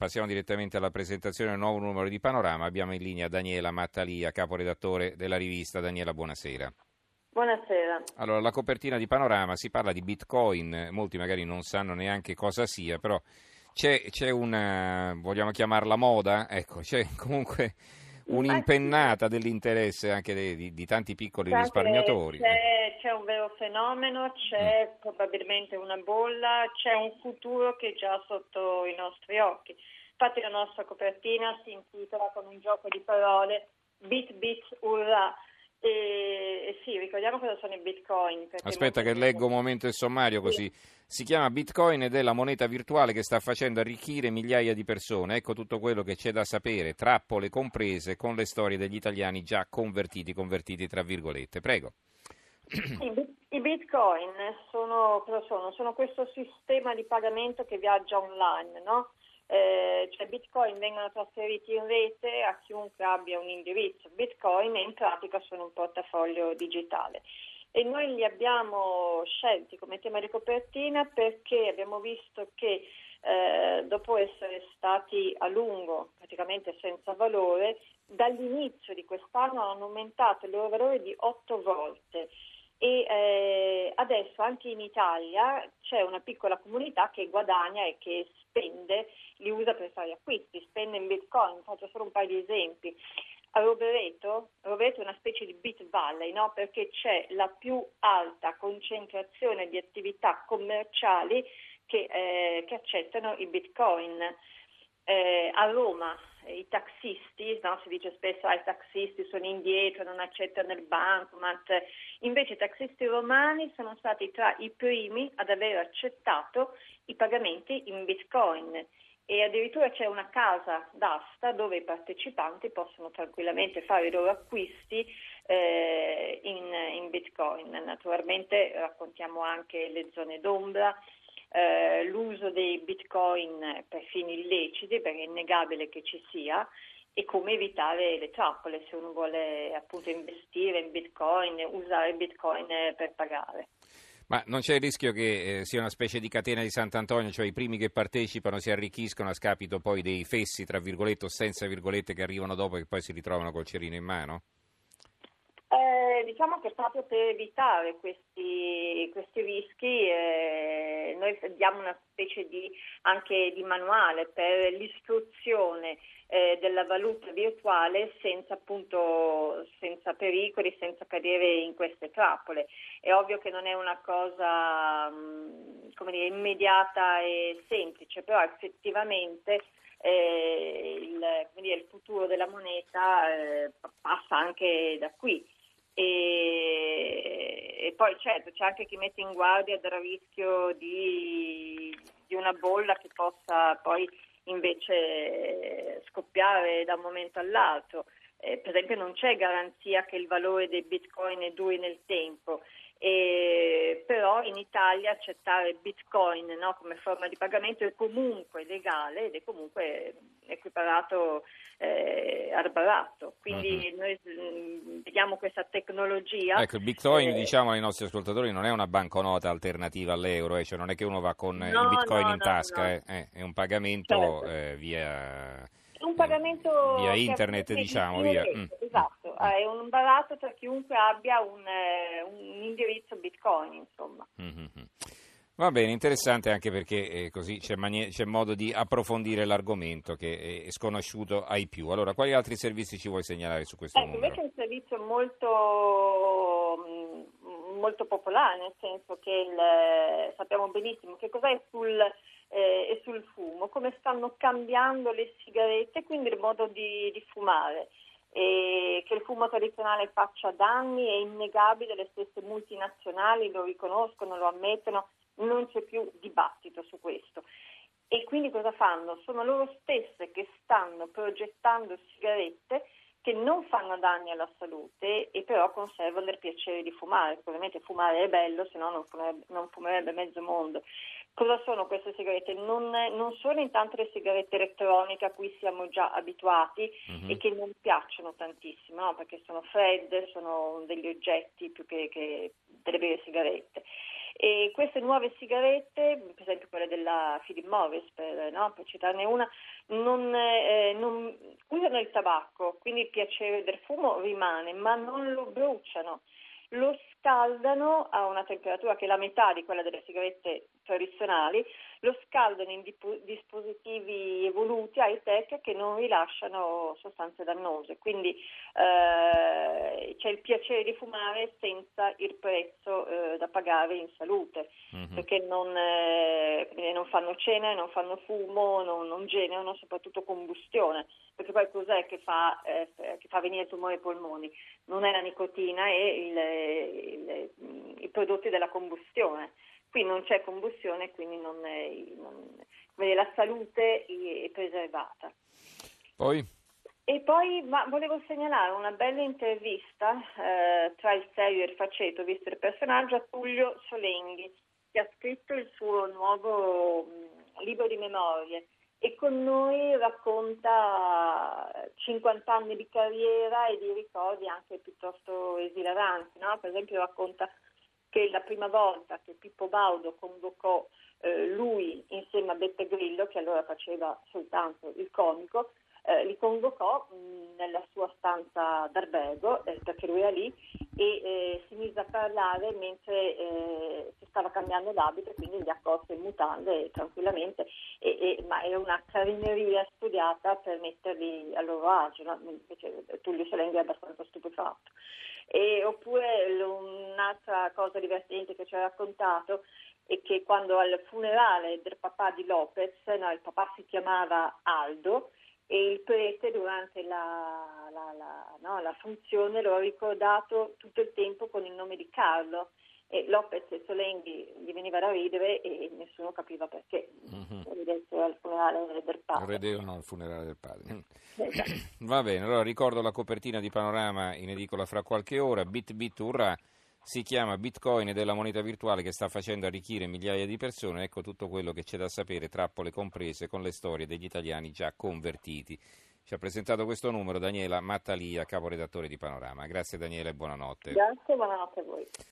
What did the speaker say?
passiamo direttamente alla presentazione del nuovo numero di Panorama. Abbiamo in linea Daniela Mattalia, caporedattore della rivista. Daniela, buonasera. Buonasera. Allora, la copertina di Panorama si parla di Bitcoin, molti magari non sanno neanche cosa sia, però c'è, c'è una, vogliamo chiamarla moda? Ecco, c'è comunque un'impennata dell'interesse anche di, di, di tanti piccoli risparmiatori. C'è, c'è un vero fenomeno, c'è probabilmente una bolla, c'è un futuro che è già sotto i nostri occhi. Infatti la nostra copertina si intitola con un gioco di parole Bit Bit Urrà. E, e sì, ricordiamo cosa sono i bitcoin. Aspetta che leggo un momento il sommario così. Si chiama Bitcoin ed è la moneta virtuale che sta facendo arricchire migliaia di persone. Ecco tutto quello che c'è da sapere, trappole comprese con le storie degli italiani già convertiti, convertiti tra virgolette. Prego. I bit- I bitcoin sono, cosa sono? Sono questo sistema di pagamento che viaggia online, no? Eh, cioè bitcoin vengono trasferiti in rete a chiunque abbia un indirizzo bitcoin e in pratica sono un portafoglio digitale. E noi li abbiamo scelti come tema di copertina perché abbiamo visto che eh, dopo essere stati a lungo praticamente senza valore, dall'inizio di quest'anno hanno aumentato il loro valore di otto volte e eh, adesso anche in Italia c'è una piccola comunità che guadagna e che spende, li usa per fare acquisti, spende in bitcoin, faccio solo un paio di esempi. A Rovereto, Rovereto è una specie di bit valley, no? perché c'è la più alta concentrazione di attività commerciali che, eh, che accettano i bitcoin. Eh, a Roma i taxisti, no? si dice spesso ah, i taxisti sono indietro, non accettano il bancomat, invece i taxisti romani sono stati tra i primi ad aver accettato i pagamenti in bitcoin e addirittura c'è una casa d'asta dove i partecipanti possono tranquillamente fare i loro acquisti eh, in, in bitcoin. Naturalmente raccontiamo anche le zone d'ombra, eh, l'uso dei bitcoin per fini illeciti, perché è innegabile che ci sia, e come evitare le trappole se uno vuole appunto investire in bitcoin, usare bitcoin per pagare. Ma non c'è il rischio che eh, sia una specie di catena di Sant'Antonio, cioè i primi che partecipano si arricchiscono a scapito poi dei fessi, tra virgolette o senza virgolette, che arrivano dopo e che poi si ritrovano col cerino in mano? Eh, diciamo che proprio per evitare questi, questi rischi eh, noi diamo una specie di, anche di manuale per l'istruzione eh, della valuta virtuale senza appunto senza pericoli, senza cadere in queste trappole. È ovvio che non è una cosa mh, come dire, immediata e semplice, però effettivamente eh, il, dire, il futuro della moneta eh, passa anche da qui. E, e poi certo c'è anche chi mette in guardia dal rischio di, di una bolla che possa poi invece scoppiare da un momento all'altro. Eh, per esempio non c'è garanzia che il valore dei bitcoin duri nel tempo, e, però in Italia accettare bitcoin no, come forma di pagamento è comunque legale ed è comunque equiparato eh, al baratto. Quindi Mhm. noi mh, vediamo questa tecnologia. Ecco, il Bitcoin, eh, diciamo ai nostri ascoltatori, non è una banconota alternativa all'euro, eh, cioè non è che uno va con eh, No, il Bitcoin no, in tasca, eh, eh, è un pagamento Certo. via... Un pagamento via internet, diciamo, via. Mm. Esatto, Mm. è un baratto per chiunque abbia un, eh, un indirizzo bitcoin, insomma. Mhm. Va bene, interessante anche perché eh, così c'è, manie- c'è modo di approfondire l'argomento che è sconosciuto ai più. Allora, quali altri servizi ci vuoi segnalare su questo Ecco, numero? invece è un servizio molto, mh, molto popolare, nel senso che il- sappiamo benissimo che cos'è sul, eh, sul fumo, come stanno cambiando le sigarette, quindi il modo di, di fumare. E che il fumo tradizionale faccia danni è innegabile, le stesse multinazionali lo riconoscono, lo ammettono, non c'è più dibattito su questo. E quindi cosa fanno? Sono loro stesse che stanno progettando sigarette che non fanno danni alla salute e però conservano il piacere di fumare. Ovviamente fumare è bello, se no non fumerebbe, non fumerebbe mezzo mondo. Cosa sono queste sigarette? Non, non sono intanto le sigarette elettroniche a cui siamo già abituati Mhm. e che non piacciono tantissimo, no? perché sono fredde, sono degli oggetti più che, che delle vere sigarette. E queste nuove sigarette, per esempio quelle della Philip Morris, per, no, per citarne una, non, eh, non, usano il tabacco, quindi il piacere del fumo rimane, ma non lo bruciano lo scaldano a una temperatura che è la metà di quella delle sigarette tradizionali, lo scaldano in dispositivi evoluti, high-tech, che non rilasciano sostanze dannose. Quindi eh, c'è il piacere di fumare senza il prezzo eh, da pagare in salute, mm-hmm. perché non, eh, non, fanno cena, non fanno fumo, non, non, generano soprattutto combustione, perché poi cos'è che fa, eh, che fa venire tumore ai polmoni? Non è la nicotina, è i prodotti della combustione. Qui non c'è combustione, quindi non è, non, la salute è preservata. Poi? E poi ma volevo segnalare una bella intervista eh, tra il serio e il faceto, visto il personaggio, a Tullio Solenghi, che ha scritto il suo nuovo mh, libro di memorie e con noi racconta 50 anni di carriera e di ricordi anche piuttosto esilaranti. No? Per esempio racconta che la prima volta che Pippo Baudo convocò eh, lui insieme a Beppe Grillo, che allora faceva soltanto il comico, eh, li convocò mh, nella sua stanza d'albergo, eh, perché lui era lì, e eh, si mise a parlare mentre eh, si stava cambiando l'abito, quindi gli accorse in mutande tranquillamente, e, e, ma era una carineria studiata per metterli a loro agio, no? invece Tullio Salenghi è abbastanza stupefatto. E, oppure un'altra cosa divertente che ci ha raccontato è che quando al funerale del papà di Lopez, no, il papà si chiamava Aldo, e il prete durante la, la, la, no, la, funzione lo ha ricordato tutto il tempo con il nome di Carlo. E Lopez e Solenghi gli veniva da ridere e nessuno capiva perché. Mm-hmm. al funerale del padre. Ridevano al funerale del padre. Esatto. va bene allora ricordo la copertina di Panorama in edicola fra qualche ora. Bit Bit Urra si chiama Bitcoin ed è la moneta virtuale che sta facendo arricchire migliaia di persone. Ecco tutto quello che c'è da sapere, trappole comprese, con le storie degli italiani già convertiti. Ci ha presentato questo numero Daniela Mattalia, caporedattore di Panorama. Grazie Daniela e buonanotte. Grazie, buonanotte a voi.